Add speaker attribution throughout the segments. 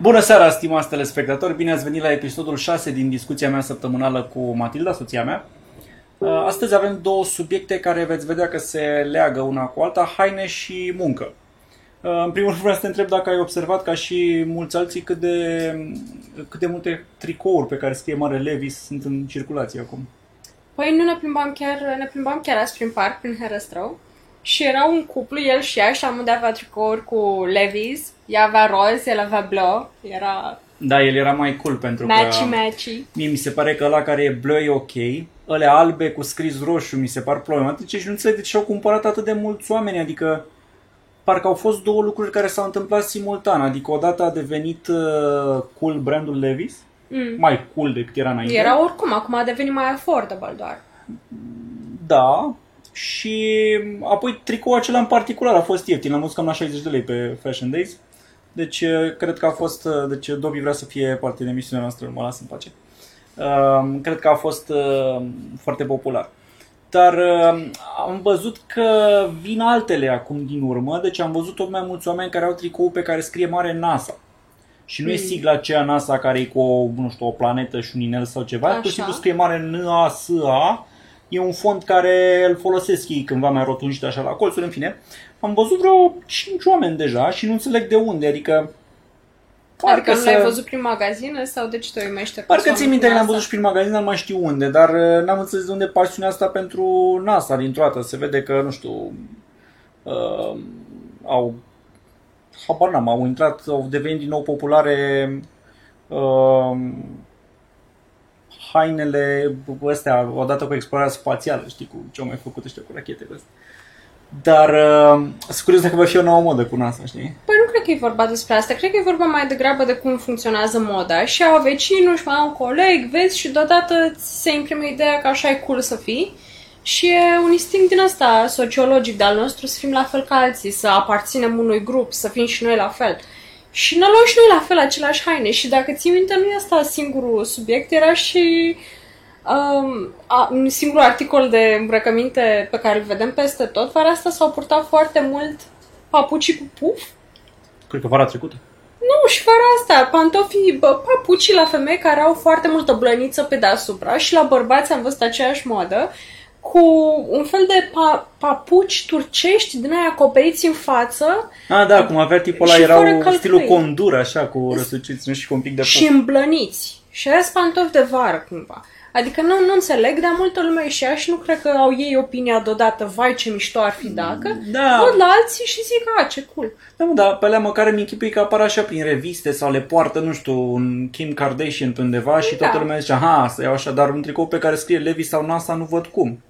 Speaker 1: Bună seara, stimați telespectatori! Bine ați venit la episodul 6 din discuția mea săptămânală cu Matilda, soția mea. Uh, Astăzi avem două subiecte care veți vedea că se leagă una cu alta, haine și muncă. Uh, În primul rând vreau să te întreb dacă ai observat ca și mulți alții cât de, cât de multe tricouri pe care scrie mare Levis sunt în circulație acum.
Speaker 2: Păi nu ne plimbam chiar, ne plimbam chiar azi prin parc, prin Herăstrău. Și era un cuplu, el și ea, și amândoi avea tricouri cu Levi's. Ea avea roz, el avea bleu. Era
Speaker 1: Da, el era mai cool pentru că...
Speaker 2: matchy-matchy.
Speaker 1: Mie mi se pare că ăla care e bleu e ok, ălea albe cu scris roșu mi se par problematice și nu înțeleg de ce au cumpărat atât de mulți oameni, adică parcă au fost două lucruri care s-au întâmplat simultan, adică odată a devenit uh, cool brandul Levi's,
Speaker 2: Mm.
Speaker 1: mai cool decât era înainte.
Speaker 2: Era oricum, acum a devenit mai affordable doar.
Speaker 1: Da, și apoi tricoul acela în particular a fost ieftin, l-am văzut cam la 60 de lei pe Fashion Days. Deci uh, cred că a fost, uh, deci Dobby vrea să fie parte din emisiunea noastră, mă las în pace. Uh, cred că a fost uh, foarte popular. Dar uh, am văzut că vin altele acum din urmă, deci am văzut tot mai mulți oameni care au tricou pe care scrie mare NASA. Și nu e
Speaker 2: Hmm.
Speaker 1: sigla aceea NASA care e cu o, nu știu, o planetă și un inel sau ceva, pur și
Speaker 2: Așa.
Speaker 1: simplu scrie mare NASA. E un font care îl folosesc ei cândva mai rotunjit așa la colțuri, în fine. Am văzut vreo 5 oameni deja și nu înțeleg de unde, adică...
Speaker 2: Parcă nu l-ai văzut prin magazine sau de ce te uimește
Speaker 1: Parcă
Speaker 2: persoană
Speaker 1: țin minte
Speaker 2: cu
Speaker 1: că l-am
Speaker 2: NASA?
Speaker 1: văzut și prin magazin, dar nu mai știu unde, dar uh, n-am înțeles de unde pasiunea asta pentru NASA dintr-o dată. Se vede că, nu știu, uh, au, habar n-am, au intrat, au devenit din nou populare uh, hainele astea, odată cu explorarea spațială, știi, cu ce au mai făcut ăștia cu rachetele astea. Dar uh, sunt curios dacă va fi o nouă modă cu NASA, știi?
Speaker 2: Păi nu cred că e vorba despre asta, cred că e vorba mai degrabă de cum funcționează moda și au vecinul și mai au un coleg, vezi, și deodată ți se imprime ideea că așa e cool să fii și e un instinct din ăsta sociologic de al nostru să fim la fel ca alții, să aparținem unui grup, să fim și noi la fel. Și ne luăm și noi la fel aceleași haine. Și dacă ții minte, nu e asta singurul subiect, era și um, a, un singur articol de îmbrăcăminte pe care îl vedem peste tot. Vara asta s-au purtat foarte mult papucii cu puf.
Speaker 1: Cred că vara trecută.
Speaker 2: nu, și fără asta, pantofii, bă, papucii la femei care au foarte multă blăniță pe deasupra. Și la bărbați am văzut aceeași modă cu un fel de pa- papuci turcești din aia acoperiți în față
Speaker 1: Ah, da, cum avea tipul ăla,
Speaker 2: Și fără
Speaker 1: erau
Speaker 2: călcâi.
Speaker 1: stilul condur, așa, cu răsuciți, nu și cu un pic de
Speaker 2: și
Speaker 1: puf.
Speaker 2: îmblăniți. Și aia sunt pantofi de vară, cumva. Adică nu, nu înțeleg, dar multă lume e și ea și nu cred că au ei opinia deodată, vai ce mișto ar fi dacă.
Speaker 1: Da.
Speaker 2: Văd la alții și zic, a, ce cool.
Speaker 1: Da, mă, dar pe alea măcar îmi închipui că apar așa prin reviste sau le poartă, nu știu, un Kim Kardashian pe undeva și
Speaker 2: Da.
Speaker 1: toată lumea zice, aha, să iau așa, dar un tricou pe care scrie Levi sau NASA nu văd cum.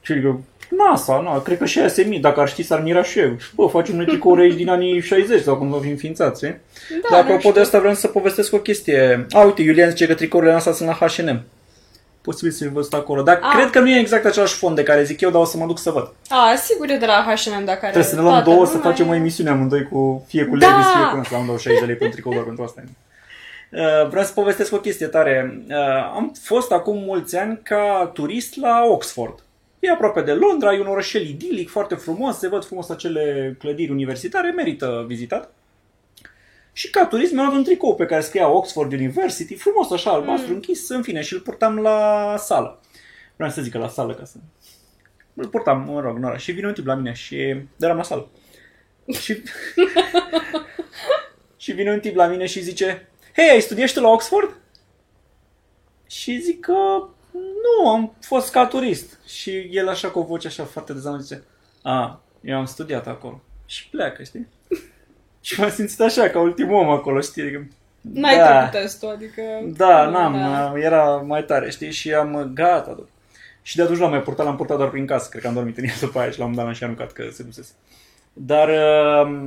Speaker 1: Și eu, NASA, nu, cred că și aia se mir, dacă ar ști s-ar mira și eu. Bă, facem noi tricouri aici din anii 60 sau când va fi înființat, știi?
Speaker 2: Da,
Speaker 1: Dar
Speaker 2: nu
Speaker 1: apropo
Speaker 2: știu.
Speaker 1: de asta vreau să povestesc o chestie. A, uite, Iulian zice că tricourile astea sunt la H&M. Posibil să-l văzut acolo. Dar
Speaker 2: A.
Speaker 1: cred că nu e exact același fond de care zic eu, dar o să mă duc să văd.
Speaker 2: A, sigur e de la H&M dacă are
Speaker 1: Trebuie să ne luăm
Speaker 2: toată
Speaker 1: două să
Speaker 2: lumea.
Speaker 1: facem o emisiune amândoi cu fie cu
Speaker 2: Da!
Speaker 1: Levis, fie cu nu am dau 60 de lei pe un tricou doar pentru asta. Uh, vreau să povestesc o chestie tare. Uh, am fost acum mulți ani ca turist la Oxford. E aproape de Londra, e un orășel idilic, foarte frumos, se văd frumos acele clădiri universitare, merită vizitat. Și ca turist mi-am luat un tricou pe care scria Oxford University, frumos așa, albastru, închis, în fine, și îl purtam la sală. Vreau să zic că la sală, ca să... Îl purtam, mă rog, în oraș. Și vine un tip la mine și eram la sală. Și, și vine un tip la mine și zice Hei, ai studiat și tu la Oxford? Și zic că nu, am fost ca turist. Și el așa cu o voce așa foarte dezamăgit zice A, eu am studiat acolo. Și pleacă, știi? Și m-am simțit așa, ca ultimul om acolo, știi? Adică,
Speaker 2: N-ai
Speaker 1: da.
Speaker 2: trecut testul, adică...
Speaker 1: Da, n-am, era mai tare, știi? Și am gata. da. Și de atunci l-am mai purtat, l-am purtat doar prin casă. Cred că am dormit în el după aia și l-am dat la și aruncat că se dusese. Dar, uh,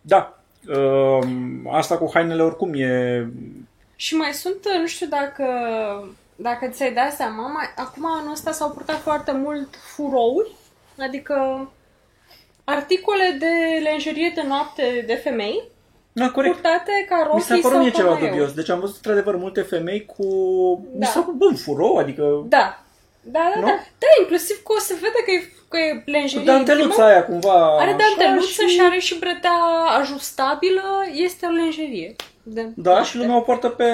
Speaker 1: da, uh, asta cu hainele oricum e...
Speaker 2: Și mai sunt, nu știu dacă, dacă ți-ai dat seama, mai, acum anul ăsta s-au purtat foarte mult furouri, adică articole de lenjerie de noapte de femei,
Speaker 1: Da, corect.
Speaker 2: purtate ca
Speaker 1: Mi
Speaker 2: rochii
Speaker 1: s-a părut
Speaker 2: sau
Speaker 1: mie ceva
Speaker 2: ca maiouri.
Speaker 1: dubios. Deci am văzut într-adevăr multe femei cu... Mi
Speaker 2: Da.
Speaker 1: s-a părut, bă, un furou, adică...
Speaker 2: Da. Da, da,
Speaker 1: Nu?
Speaker 2: da. Da, inclusiv că o să vede că e, că e
Speaker 1: Cu
Speaker 2: lenjerie
Speaker 1: danteluța
Speaker 2: intimă.
Speaker 1: aia cumva
Speaker 2: Are
Speaker 1: așa
Speaker 2: danteluță și... are și brătea ajustabilă, este o lenjerie. De
Speaker 1: Da, și lumea o poartă pe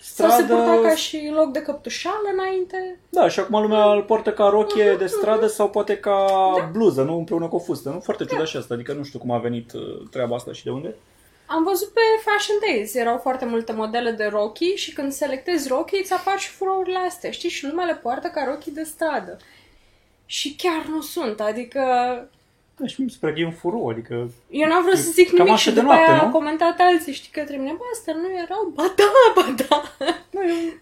Speaker 2: Sau se purta
Speaker 1: stradă.
Speaker 2: ca și loc de căptușală înainte.
Speaker 1: Da, și acum lumea îl poartă ca rochie
Speaker 2: Mhm,
Speaker 1: de stradă sau poate ca bluză, nu împreună cu o fustă. Nu? Foarte ciudat și asta, adică nu știu cum a venit uh, treaba asta și de unde.
Speaker 2: Am văzut pe Fashion Days, erau foarte multe modele de rochii și când selectezi rochii îți apar și furourile astea, știi? Și lumea le poartă ca rochii de stradă. Și chiar nu sunt, adică
Speaker 1: Da, și mi se pare că e un furou, adică...
Speaker 2: eu n-am vrut să zic
Speaker 1: Cam
Speaker 2: nimic
Speaker 1: așa
Speaker 2: și
Speaker 1: de
Speaker 2: după
Speaker 1: noapte,
Speaker 2: aia
Speaker 1: nu?
Speaker 2: au comentat alții, știi, către mine, bă, astea nu erau, ba da, ba da.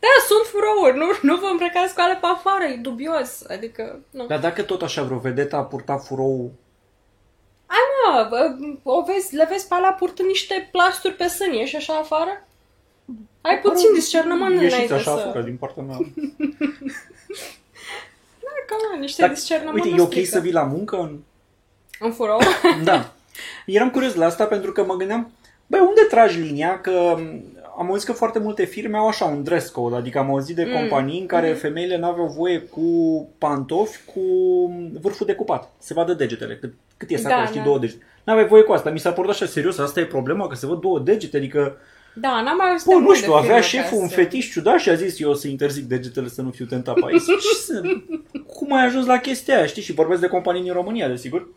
Speaker 2: Da, sunt furouri, nu, nu vă îmbrăcați cu ale pe afară, e dubios, adică, nu.
Speaker 1: Dar dacă tot așa vreo vedetă a purtat furou...
Speaker 2: Ai mă, bă, o vezi, le vezi pe alea purtând niște plasturi pe sân, ieși așa afară? Ai puțin discernământ
Speaker 1: Ieșiți
Speaker 2: înainte
Speaker 1: așa
Speaker 2: să...
Speaker 1: afară din partea mea.
Speaker 2: Da, cam, niște
Speaker 1: Dar,
Speaker 2: discernământ
Speaker 1: uite,
Speaker 2: nu
Speaker 1: e ok
Speaker 2: strică.
Speaker 1: să vii la muncă în
Speaker 2: În furou?
Speaker 1: Da. Eram curios la asta pentru că mă gândeam, băi, unde tragi linia? Că am auzit că foarte multe firme au așa un dress code, adică am auzit de
Speaker 2: Mm.
Speaker 1: companii în care
Speaker 2: Mhm.
Speaker 1: femeile nu aveau voie cu pantofi cu vârful decupat. Se vadă degetele. Cât, cât ies
Speaker 2: Da,
Speaker 1: acolo, știi,
Speaker 2: da.
Speaker 1: două degete. N-aveai voie cu asta. Mi s-a părut așa serios, asta e problema, că se văd două degete, adică,
Speaker 2: Da, n-am mai auzit
Speaker 1: bă,
Speaker 2: de
Speaker 1: nu
Speaker 2: multe
Speaker 1: știu, avea
Speaker 2: firme
Speaker 1: șeful
Speaker 2: ca
Speaker 1: un
Speaker 2: să-
Speaker 1: fetiș ciudat și a zis eu o să interzic degetele să nu fiu tentat pe aici. Și să- Cum ai ajuns la chestia aia, știi? Și vorbesc de companii din România, desigur.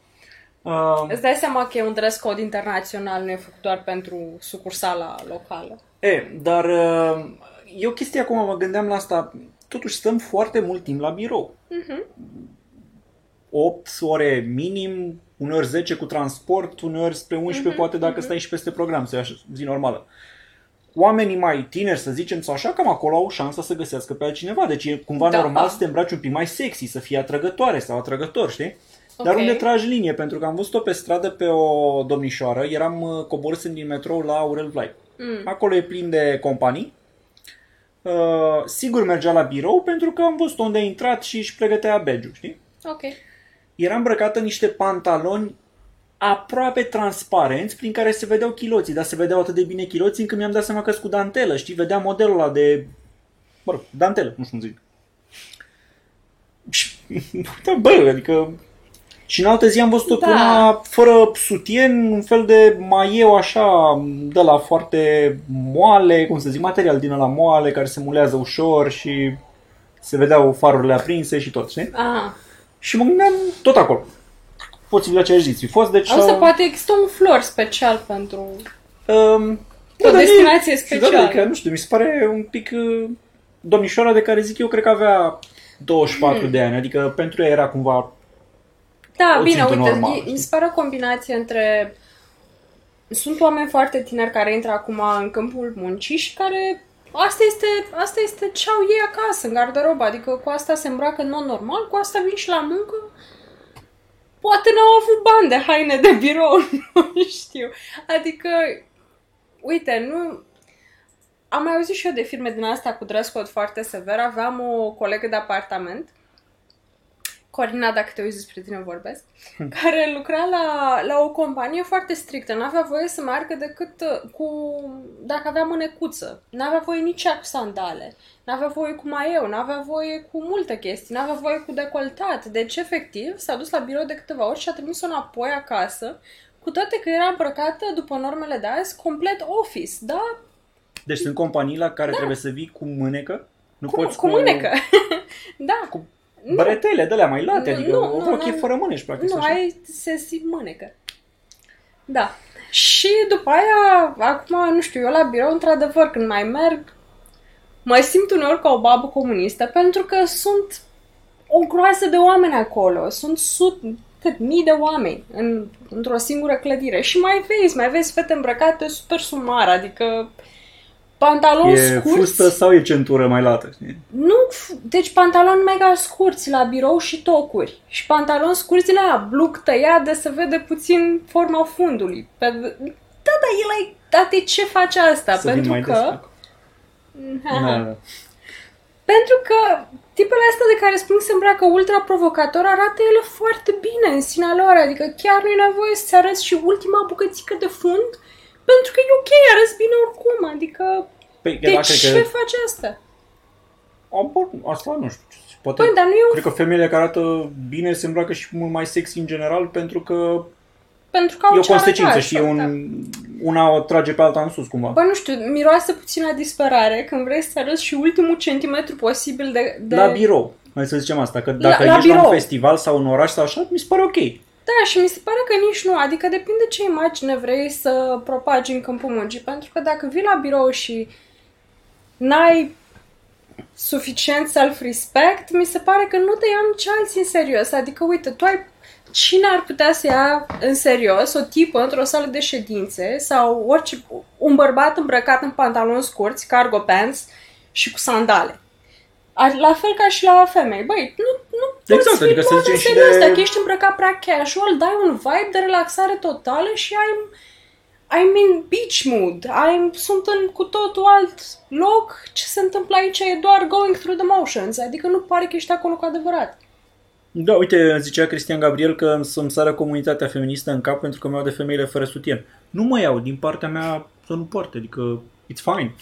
Speaker 1: Uh,
Speaker 2: Îți dai seama că e un dress code internațional, nu e făcut doar pentru sucursala locală.
Speaker 1: E, dar uh, e o chestie acum, mă gândeam la asta. Totuși stăm foarte mult timp la birou.
Speaker 2: Mhm.
Speaker 1: 8 ore minim, uneori 10 cu transport, uneori spre 11
Speaker 2: Mhm,
Speaker 1: poate dacă
Speaker 2: mhm.
Speaker 1: stai și peste program, să ia așa, zi normală. Oamenii mai tineri, să zicem, sau așa, cam acolo au șansa să găsească pe altcineva. Deci e cumva
Speaker 2: Da.
Speaker 1: normal să te îmbraci un pic mai sexy, să fii atrăgătoare sau atrăgător, știi? Dar
Speaker 2: Ok.
Speaker 1: unde tragi linie? Pentru că am văzut-o pe stradă pe o domnișoară, eram uh, coborâsând din metrou la Aurel Vlai.
Speaker 2: Mm.
Speaker 1: Acolo e plin de companii. Uh, sigur mergea la birou pentru că am văzut unde a intrat și își pregătea badge știi?
Speaker 2: Ok.
Speaker 1: Era îmbrăcată în niște pantaloni aproape transparenți prin care se vedeau chiloții, dar se vedeau atât de bine chiloții încât mi-am dat seama că sunt cu dantelă, știi? Vedea modelul ăla de, mă rog, dantelă, nu știu cum zic. Și, da, bă, adică... Și în altă zi am văzut-o
Speaker 2: Da.
Speaker 1: cu una fără sutien, un fel de maieu așa, de la foarte moale, cum să zic, material din ăla moale, care se mulează ușor și se vedeau farurile aprinse și tot, știi?
Speaker 2: Aha.
Speaker 1: Și mă gândeam tot acolo. Poți fi la ce zi fi fost, deci...
Speaker 2: Asta
Speaker 1: uh,
Speaker 2: poate există un flor special pentru...
Speaker 1: Um,
Speaker 2: O
Speaker 1: dar e
Speaker 2: destinație
Speaker 1: ciudat,
Speaker 2: specială.
Speaker 1: Adică, nu știu, mi se pare un pic... Uh, domnișoara de care zic eu, cred că avea 24
Speaker 2: Hmm.
Speaker 1: de ani, adică pentru ea era cumva...
Speaker 2: Da,
Speaker 1: o
Speaker 2: bine,
Speaker 1: țintă
Speaker 2: uite,
Speaker 1: normală,
Speaker 2: e-
Speaker 1: știi?
Speaker 2: mi se pare o combinație între... Sunt oameni foarte tineri care intră acum în câmpul muncii și care... Asta este, asta este ce au ei acasă, în garderobă, adică cu asta se îmbracă în mod normal, cu asta vin și la muncă. Poate n-au avut bani de haine de birou, nu știu. Adică, uite, nu... Am mai auzit și eu de firme din astea cu dress code foarte sever. Aveam o colegă de apartament Corina, dacă te uiți despre tine vorbesc, care lucra la, la o companie foarte strictă. N-avea voie să meargă decât uh, cu... dacă avea mânecuță. N-avea voie nici ea cu sandale. N-avea voie cu maieu, n-avea voie cu multe chestii, n-avea voie cu decoltat. Deci, efectiv, s-a dus la birou de câteva ori și a trimis-o înapoi acasă, cu toate că era îmbrăcată, după normele de azi, complet office, da?
Speaker 1: Deci sunt companii la care trebuie să vii cu mânecă? Nu
Speaker 2: Cu,
Speaker 1: poți
Speaker 2: cu mânecă. da.
Speaker 1: Cu bretele de alea mai late,
Speaker 2: Nu,
Speaker 1: adică
Speaker 2: nu,
Speaker 1: o
Speaker 2: nu,
Speaker 1: rochie
Speaker 2: nu.
Speaker 1: fără mâneci, practic.
Speaker 2: Nu,
Speaker 1: așa.
Speaker 2: ai se simt mânecă. Da. Și după aia, acum, nu știu, eu la birou, într-adevăr, când mai merg, mă simt uneori ca o babă comunistă, pentru că sunt o groază de oameni acolo. Sunt sut, cât mii de oameni în, într-o singură clădire. Și mai vezi, mai vezi fete îmbrăcate super sumar, adică pantaloni
Speaker 1: E
Speaker 2: scurți.
Speaker 1: fustă sau e centură mai lată? știi?
Speaker 2: Nu, f- deci pantaloni mega scurți la birou și tocuri. Și pantaloni scurți din aia, bluc tăiat de să vede puțin forma fundului. Pe... Da, da, el ai... Da, de ce face asta?
Speaker 1: Să vin
Speaker 2: Pentru
Speaker 1: mai
Speaker 2: că...
Speaker 1: des.
Speaker 2: Aha.
Speaker 1: Da, da.
Speaker 2: Pentru că tipele astea de care spun că se îmbracă ultra provocator arată ele foarte bine în sinea lor. Adică chiar nu e nevoie să-ți arăți și ultima bucățică de fund pentru că e ok, arăți bine oricum. Adică
Speaker 1: Păi,
Speaker 2: de
Speaker 1: da,
Speaker 2: ce
Speaker 1: cred că...
Speaker 2: faci asta?
Speaker 1: A, bun, asta nu știu ce zic. Poate,
Speaker 2: Păi, dar nu e un...
Speaker 1: cred că femeile care arată bine se îmbracă și mult mai sexy în general pentru că
Speaker 2: Pentru că au
Speaker 1: e o
Speaker 2: ce arăta
Speaker 1: consecință
Speaker 2: așa,
Speaker 1: și e un,
Speaker 2: da.
Speaker 1: una o trage pe alta în sus cumva.
Speaker 2: Bă, nu știu, miroase puțin la disperare când vrei să arăți și ultimul centimetru posibil de... de...
Speaker 1: La birou. Hai să zicem asta, că
Speaker 2: La-
Speaker 1: dacă
Speaker 2: la
Speaker 1: ești la un
Speaker 2: birou.
Speaker 1: festival sau un oraș sau așa, mi se pare ok.
Speaker 2: Da, și mi se pare că nici nu, adică depinde ce imagine vrei să propagi în câmpul muncii, pentru că dacă vii la birou și n-ai suficient self-respect, mi se pare că nu te iau nici alții în serios. Adică, uite, tu ai... Cine ar putea să ia în serios o tipă într-o sală de ședințe sau orice, un bărbat îmbrăcat în pantaloni scurți, cargo pants și cu sandale? Ar- La fel ca și la femei. Băi, nu, nu
Speaker 1: Exact,
Speaker 2: poți fi
Speaker 1: adică să
Speaker 2: luat în
Speaker 1: zicem și
Speaker 2: serios.
Speaker 1: de-
Speaker 2: Dacă ești îmbrăcat prea casual, dai un vibe de relaxare totală și ai I'm in beach mood. I'm, sunt în cu totul alt loc. Ce se întâmplă aici e doar going through the motions. Adică nu pare că ești acolo cu adevărat.
Speaker 1: Da, uite, zicea Cristian Gabriel că să-mi sară comunitatea feministă în cap pentru că mi-au de femeile fără sutien. Nu mă iau, din partea mea să nu poarte, adică it's fine.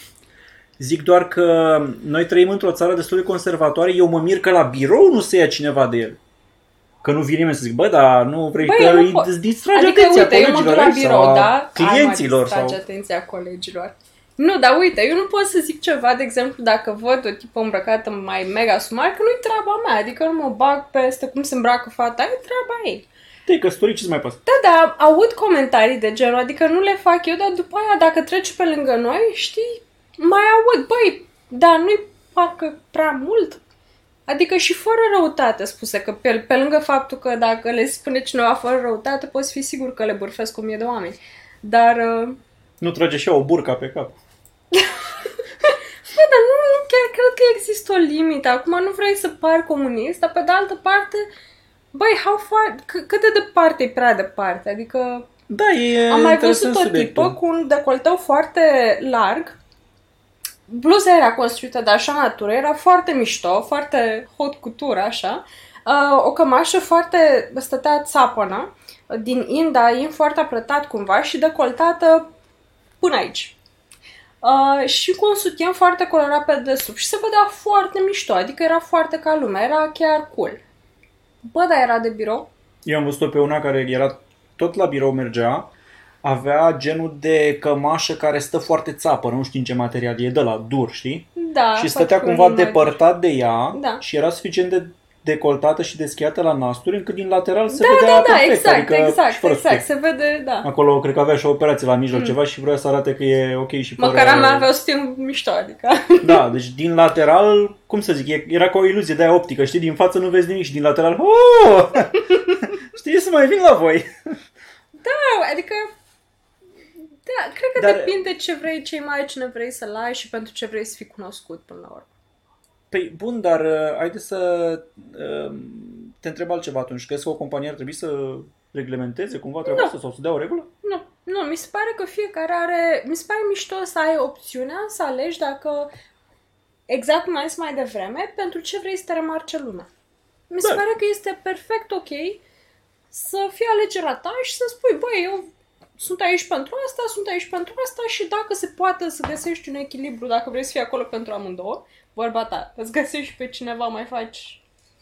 Speaker 1: Zic doar că noi trăim într-o țară destul de conservatoare, eu mă mir că la birou nu se ia cineva de el. Că nu vine nimeni să zic, bă, dar nu vrei
Speaker 2: Băi,
Speaker 1: că
Speaker 2: eu nu
Speaker 1: îi
Speaker 2: pot.
Speaker 1: îți distrage
Speaker 2: Adică,
Speaker 1: atenția
Speaker 2: uite, eu mă duc
Speaker 1: colegilor
Speaker 2: la
Speaker 1: aici
Speaker 2: birou,
Speaker 1: sau a
Speaker 2: da?
Speaker 1: clienților.
Speaker 2: Ai, mă,
Speaker 1: sau...
Speaker 2: atenția colegilor. Nu, dar uite, eu nu pot să zic ceva, de exemplu, dacă văd o tipă îmbrăcată mai mega sumar, că nu-i treaba mea, adică nu mă bag peste cum se îmbracă fata, e treaba ei.
Speaker 1: Te-ai căsătorit, ce-ți mai pasă?
Speaker 2: Da, da, aud comentarii de genul, adică nu le fac eu, dar după aia, dacă treci pe lângă noi, știi, mai aud, băi, dar nu-i parcă prea mult? Adică și fără răutate spuse, că pe, pe lângă faptul că dacă le spune cineva fără răutate, poți fi sigur că le bârfesc o mie de oameni. Dar, uh,
Speaker 1: Nu trage și ea o burca pe cap.
Speaker 2: bă, dar nu, nu chiar cred că există o limită. Acum nu vrei să pari comunist, dar pe de altă parte, băi, how far, c- cât de departe e prea departe? Adică
Speaker 1: Da, e
Speaker 2: Am mai
Speaker 1: interesant
Speaker 2: văzut o
Speaker 1: subiectul.
Speaker 2: tipă cu un decolteu foarte larg. Bluza era construită de așa natură, era foarte mișto, foarte hot couture, așa. Uh, o cămașă foarte stătea țapănă, din in, dar in foarte aplătat cumva și decoltată până aici. Uh, și cu un sutien foarte colorat pe desubt și se vedea foarte mișto, adică era foarte ca lumea, era chiar cool. Bă, dar era de birou?
Speaker 1: Eu am văzut-o pe una care era tot la birou mergea, avea genul de cămașă care stă foarte țapă, nu știu în ce material e, de la dur, știi?
Speaker 2: Da.
Speaker 1: și stătea
Speaker 2: poate
Speaker 1: cumva
Speaker 2: că e mai-
Speaker 1: depărtat de ea
Speaker 2: Da.
Speaker 1: și era suficient de decoltată și deschiată la nasturi încât din lateral se
Speaker 2: Da,
Speaker 1: vedea
Speaker 2: da, da,
Speaker 1: perfect,
Speaker 2: exact,
Speaker 1: adică
Speaker 2: exact,
Speaker 1: și fără
Speaker 2: exact,
Speaker 1: sutien.
Speaker 2: se vede, da.
Speaker 1: Acolo cred că avea și o operație la mijloc ceva și vrea să arate că e ok și fără...
Speaker 2: Măcar a mea avea o stil mișto, adică.
Speaker 1: Da, deci din lateral, cum să zic, e- era ca o iluzie de aia optică, știi? Din față nu vezi nimic și din lateral, oh! știi, să mai vin la voi.
Speaker 2: Da, adică... Da, cred că
Speaker 1: Dar-
Speaker 2: depinde ce vrei, ce imagine vrei să-l ai și pentru ce vrei să fii cunoscut până la urmă.
Speaker 1: Păi, bun, dar uh, haide să uh, te întreb altceva atunci. Crezi că o companie ar trebui să reglementeze cumva treaba
Speaker 2: Nu.
Speaker 1: asta sau să dea o regulă?
Speaker 2: Nu, nu, mi se pare că fiecare are... Mi se pare mișto să ai opțiunea să alegi dacă... Exact cum ai zis mai devreme, pentru ce vrei să te remarce lumea. Mi se
Speaker 1: Da.
Speaker 2: pare că este perfect ok să fie alegerea ta și să spui, băi, eu sunt aici pentru asta, sunt aici pentru asta și dacă se poate să găsești un echilibru, dacă vrei să fii acolo pentru amândouă, vorba ta, îți găsești pe cineva, mai faci...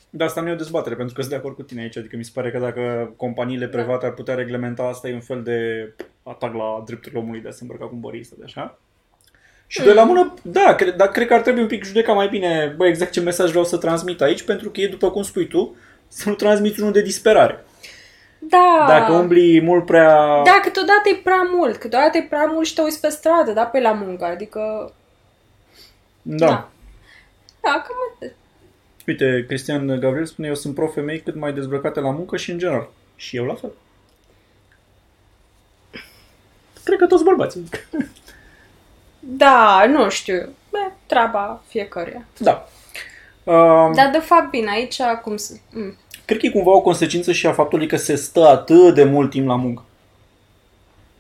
Speaker 1: Dar asta nu e o dezbatere, pentru că sunt de acord cu tine aici. Adică mi se pare că dacă companiile
Speaker 2: Da.
Speaker 1: private ar putea reglementa asta, e un fel de atac la drepturile omului de a se îmbrăca cu un barista, de așa. Și
Speaker 2: Mm.
Speaker 1: de la mână, da, cre- dar cred că ar trebui un pic judeca mai bine, bă, exact ce mesaj vreau să transmit aici, pentru că e, după cum spui tu, să nu transmiți unul de disperare.
Speaker 2: Da!
Speaker 1: Dacă umbli mult prea...
Speaker 2: Da, câteodată e prea mult, câteodată e prea mult și te uiți pe stradă, da, pe la muncă, adică...
Speaker 1: da.
Speaker 2: Da, da cam atât.
Speaker 1: Uite, Cristian Gabriel spune, eu sunt pro-femei cât mai dezbrăcate la muncă și în general. Și eu la fel. Cred că toți bărbații.
Speaker 2: Da, nu știu, Bă, treaba fiecăruia.
Speaker 1: Da. Uh,
Speaker 2: Dar de fapt, bine, aici cum să... Mm.
Speaker 1: Cred că e cumva o consecință și a faptului că se stă atât de mult timp la muncă.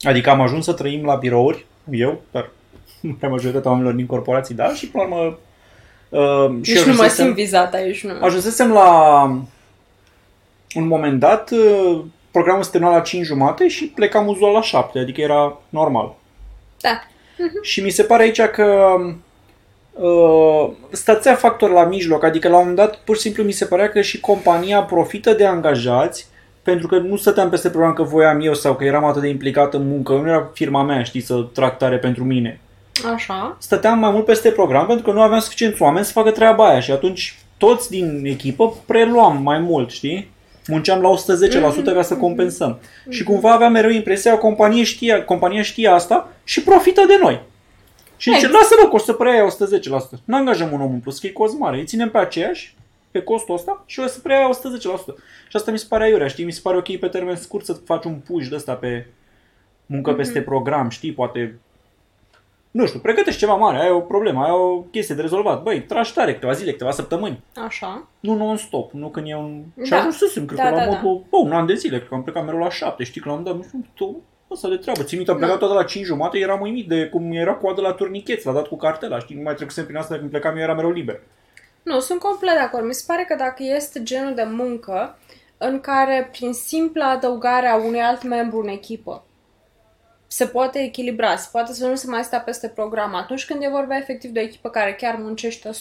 Speaker 1: Adică am ajuns să trăim la birouri, eu, dar prea majoritatea oamenilor din corporații, da, și până la urmă... Uh, și
Speaker 2: Deci nu mă
Speaker 1: ajunsesem-
Speaker 2: simt vizat aici, nu.
Speaker 1: Ajunsesem la un moment dat, uh, programul se termina la 5 jumate și plecam uzual la 7, adică era normal.
Speaker 2: Da.
Speaker 1: Și mi se pare aici că uh, stățea factor la mijloc, adică la un moment dat pur și simplu mi se părea că și compania profită de angajați pentru că nu stăteam peste program că voiam eu sau că eram atât de implicat în muncă, nu era firma mea, știi, să tractare pentru mine.
Speaker 2: Așa.
Speaker 1: Stăteam mai mult peste program pentru că nu aveam suficienți oameni să facă treaba aia și atunci toți din echipă preluam mai mult, știi? Munceam la 110% ca să compensăm. Și cumva aveam mereu impresia că compania știa, compania știa asta și profită de noi. Și zice, lasă-mă că o să preia 110%. Nu angajăm un om în plus, că e cost mare. Îi ținem pe aceeași, pe costul ăsta și o să preia 110%. Și asta mi se pare aiurea, știi? Mi se pare ok pe termen scurt să faci un push de ăsta pe muncă peste program, știi? Poate nu știu, pregătești ceva mare, ai o problemă, ai o chestie de rezolvat. Băi, tragi tare câteva zile, câteva săptămâni.
Speaker 2: Așa.
Speaker 1: Nu non-stop, nu când e un... Și
Speaker 2: Da.
Speaker 1: ajunsesem, cred
Speaker 2: Da,
Speaker 1: că la
Speaker 2: da,
Speaker 1: modul, bă, un an de zile, că am plecat mereu la șapte, știi, că la un dat, nu știu, tu, ăsta de treabă. Țin minte, am plecat toată la 5 jumate, eram uimit de cum era coadă la turnichet, l-a dat cu cartela, știi, nu mai trecusem prin asta, când plecam eu era mereu liber.
Speaker 2: Nu, sunt complet de acord. Mi se pare că dacă este genul de muncă în care, prin simpla adăugare a unui alt membru în echipă, se poate echilibra, se poate să nu se mai stea peste program atunci când e vorba efectiv de o echipă care chiar muncește 100%.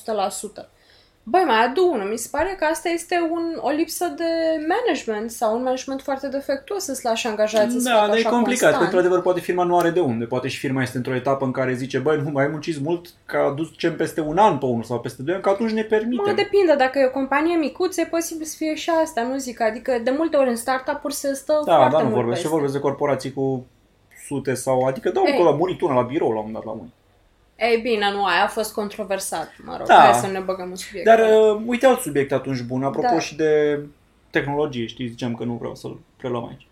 Speaker 2: Băi, mai adu unul. Mi se pare că asta este un, o lipsă de management sau un management foarte defectuos să-ți lași angajații să
Speaker 1: Da,
Speaker 2: facă
Speaker 1: dar e
Speaker 2: așa
Speaker 1: complicat, că
Speaker 2: constant.
Speaker 1: într-adevăr poate firma nu are de unde. Poate și firma este într-o etapă în care zice, băi, nu mai munciți mult, că aducem peste un an pe unul sau peste doi ani, că atunci ne permitem.
Speaker 2: Mă, depinde. Dacă e o companie micuță, e posibil să fie și asta, nu zic. Adică, de multe ori în startup-uri se stă
Speaker 1: Da,
Speaker 2: foarte
Speaker 1: da, nu
Speaker 2: mult
Speaker 1: vorbesc.
Speaker 2: peste.
Speaker 1: Și vorbesc de corporații cu sute sau... Adică dau
Speaker 2: Ei.
Speaker 1: acolo, a murit una la birou la un moment dat la unii.
Speaker 2: Ei bine, nu, aia a fost controversat, mă rog,
Speaker 1: Da.
Speaker 2: hai să nu ne băgăm în subiect.
Speaker 1: Dar uh, uite alt subiect atunci bun, apropo
Speaker 2: Da.
Speaker 1: și de tehnologie, știi, ziceam că nu vreau să-l preluăm aici.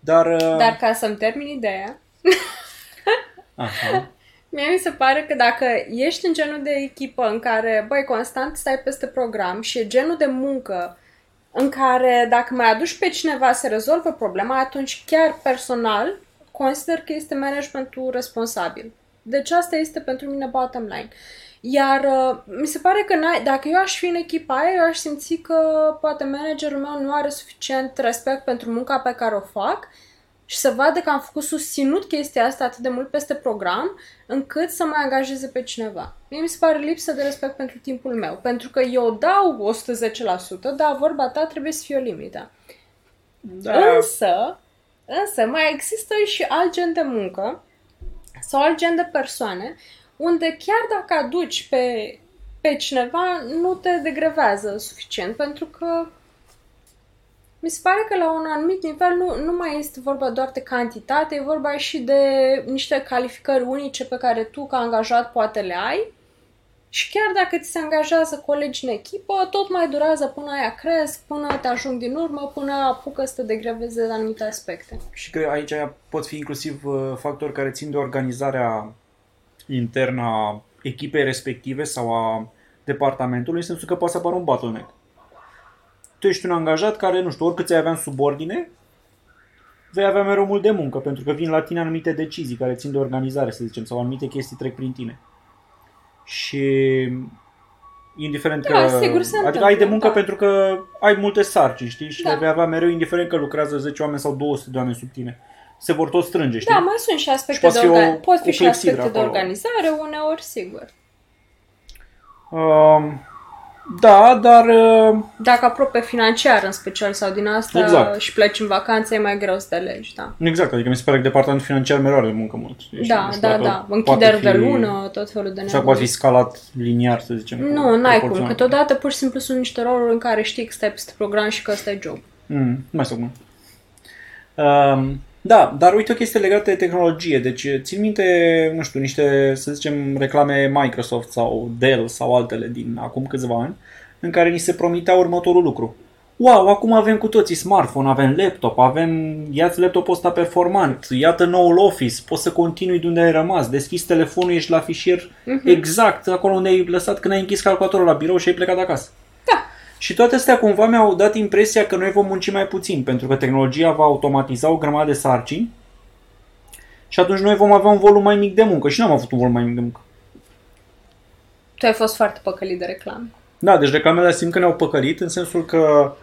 Speaker 1: Dar... Uh,
Speaker 2: Dar ca să-mi termin ideea,
Speaker 1: Așa.
Speaker 2: mie mi se pare că dacă ești în genul de echipă în care, băi, constant stai peste program și e genul de muncă în care dacă mai aduci pe cineva să rezolvă problema, atunci chiar personal consider că este managementul responsabil. Deci asta este pentru mine bottom line. Iar uh, mi se pare că n-ai, dacă eu aș fi în echipa aia, eu aș simți că poate managerul meu nu are suficient respect pentru munca pe care o fac și să vadă că am făcut susținut chestia asta atât de mult peste program, încât să mai angajeze pe cineva. Mie mi se pare lipsă de respect pentru timpul meu, pentru că eu dau 110%, dar vorba ta trebuie să fie o limită.
Speaker 1: Da,
Speaker 2: Însă, însă, mai există și alt gen de muncă sau alt gen de persoane unde chiar dacă aduci pe, pe cineva, nu te degrevează suficient, pentru că mi se pare că la un anumit nivel nu, nu mai este vorba doar de cantitate, e vorba și de niște calificări unice pe care tu, ca angajat, poate le ai. Și chiar dacă ți se angajează colegi în echipă, tot mai durează până aia cresc, până te ajung din urmă, până apucă să te degreveze de anumite aspecte.
Speaker 1: și că aici pot fi inclusiv uh, factori care țin de organizarea internă a echipei respective sau a departamentului, în sensul că poate să apară un bottleneck. Tu ești un angajat care, nu știu, oricât ți-ai avea în subordine, vei avea mereu mult de muncă, pentru că vin la tine anumite decizii care țin de organizare, să zicem, sau anumite chestii trec prin tine. Și indiferent
Speaker 2: Da,
Speaker 1: că...
Speaker 2: sigur se
Speaker 1: adică ai de
Speaker 2: întâmplă,
Speaker 1: muncă
Speaker 2: da.
Speaker 1: pentru că ai multe sarcini, știi? Și
Speaker 2: Da.
Speaker 1: le vei avea mereu, indiferent că lucrează 10 oameni sau 200 de oameni sub tine. Se vor tot strânge, știi?
Speaker 2: Da, mai sunt și aspecte
Speaker 1: Și poate
Speaker 2: de,
Speaker 1: fi o-
Speaker 2: orga- pot fi
Speaker 1: o
Speaker 2: și
Speaker 1: clepsidră
Speaker 2: aspecte de
Speaker 1: acolo.
Speaker 2: organizare, uneori, sigur.
Speaker 1: Um, da, dar... Uh,
Speaker 2: Dacă aprope financiar, în special, sau din asta
Speaker 1: Exact.
Speaker 2: și pleci în vacanță, e mai greu să te legi, da.
Speaker 1: exact, adică mi se pare că departamentul financiar mereu are de muncă mult. știi? Și
Speaker 2: Da,
Speaker 1: nu știu
Speaker 2: da,
Speaker 1: dacă
Speaker 2: da.
Speaker 1: poate
Speaker 2: Închideri de
Speaker 1: fi-
Speaker 2: lună, tot felul de
Speaker 1: Sau
Speaker 2: nebunii.
Speaker 1: poate fi scalat liniar, să zicem. cu
Speaker 2: Nu, n-ai cum.
Speaker 1: proporțional.
Speaker 2: Câteodată pur și simplu sunt niște roluri în care știi că stai peste program și că ăsta e job.
Speaker 1: Mm, nu mai sunt um, Da, dar uite o chestie legată de tehnologie. Deci țin minte, nu știu, niște, să zicem, reclame Microsoft sau Dell sau altele din acum câțiva ani, în care ni se promitea următorul lucru. Wow, acum avem cu toții smartphone, avem laptop, avem, ia-ți laptopul ăsta performant, iată noul Office, poți să continui de unde ai rămas, deschizi telefonul, ești la fișier exact acolo unde ai lăsat când ai închis calculatorul la birou și ai plecat acasă.
Speaker 2: Da.
Speaker 1: Și toate astea cumva mi-au dat impresia că noi vom munci mai puțin, pentru că tehnologia va automatiza o grămadă de sarcini și atunci noi vom avea un volum mai mic de muncă și n-am avut un volum mai mic de muncă.
Speaker 2: Tu ai fost foarte păcălit de reclamă.
Speaker 1: Da, deci reclamele simt că ne-au păcălit în sensul că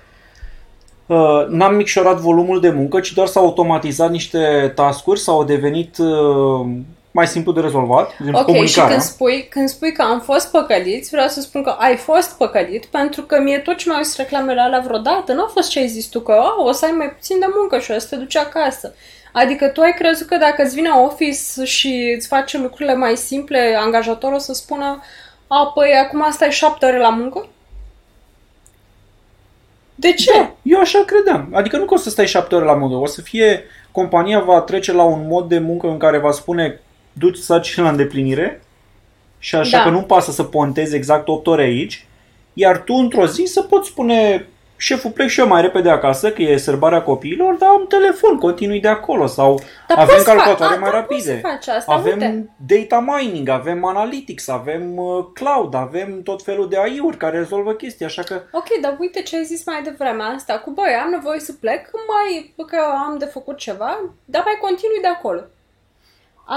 Speaker 1: uh, n-am micșorat volumul de muncă, ci doar s-au automatizat niște tascuri sau au devenit uh, mai simplu de rezolvat, de exemplu,
Speaker 2: Ok, și
Speaker 1: comunicarea.
Speaker 2: când spui, când spui că am fost păcăliți, vreau să spun că ai fost păcălit, pentru că mie tot ce mai auzit reclamele alea vreodată, nu a fost ce ai zis tu, că oh, o să ai mai puțin de muncă și o să te duci acasă. Adică tu ai crezut că dacă îți vine office și îți face lucrurile mai simple, angajatorul o să spună a, păi acum stai șapte ore la muncă? De ce?
Speaker 1: Da, eu așa credeam. Adică nu că o să stai șapte ore la muncă, o să fie, compania va trece la un mod de muncă în care va spune duci sarcini la îndeplinire și așa
Speaker 2: Da.
Speaker 1: că nu pasă să pontezi exact 8 ore aici, iar tu într-o zi să poți spune șeful plec și eu mai repede acasă, că e sărbarea copiilor, dar am telefon, continui de acolo sau
Speaker 2: Dar
Speaker 1: avem
Speaker 2: poți fa-
Speaker 1: calculatoare
Speaker 2: a,
Speaker 1: mai
Speaker 2: da, poți
Speaker 1: rapide.
Speaker 2: să faci asta,
Speaker 1: avem
Speaker 2: uite.
Speaker 1: data mining, avem analytics, avem uh, cloud, avem tot felul de AI-uri care rezolvă chestii, așa că
Speaker 2: Ok, dar uite ce ai zis mai devreme asta cu băi, am nevoie să plec, mai că am de făcut ceva, dar mai continui de acolo.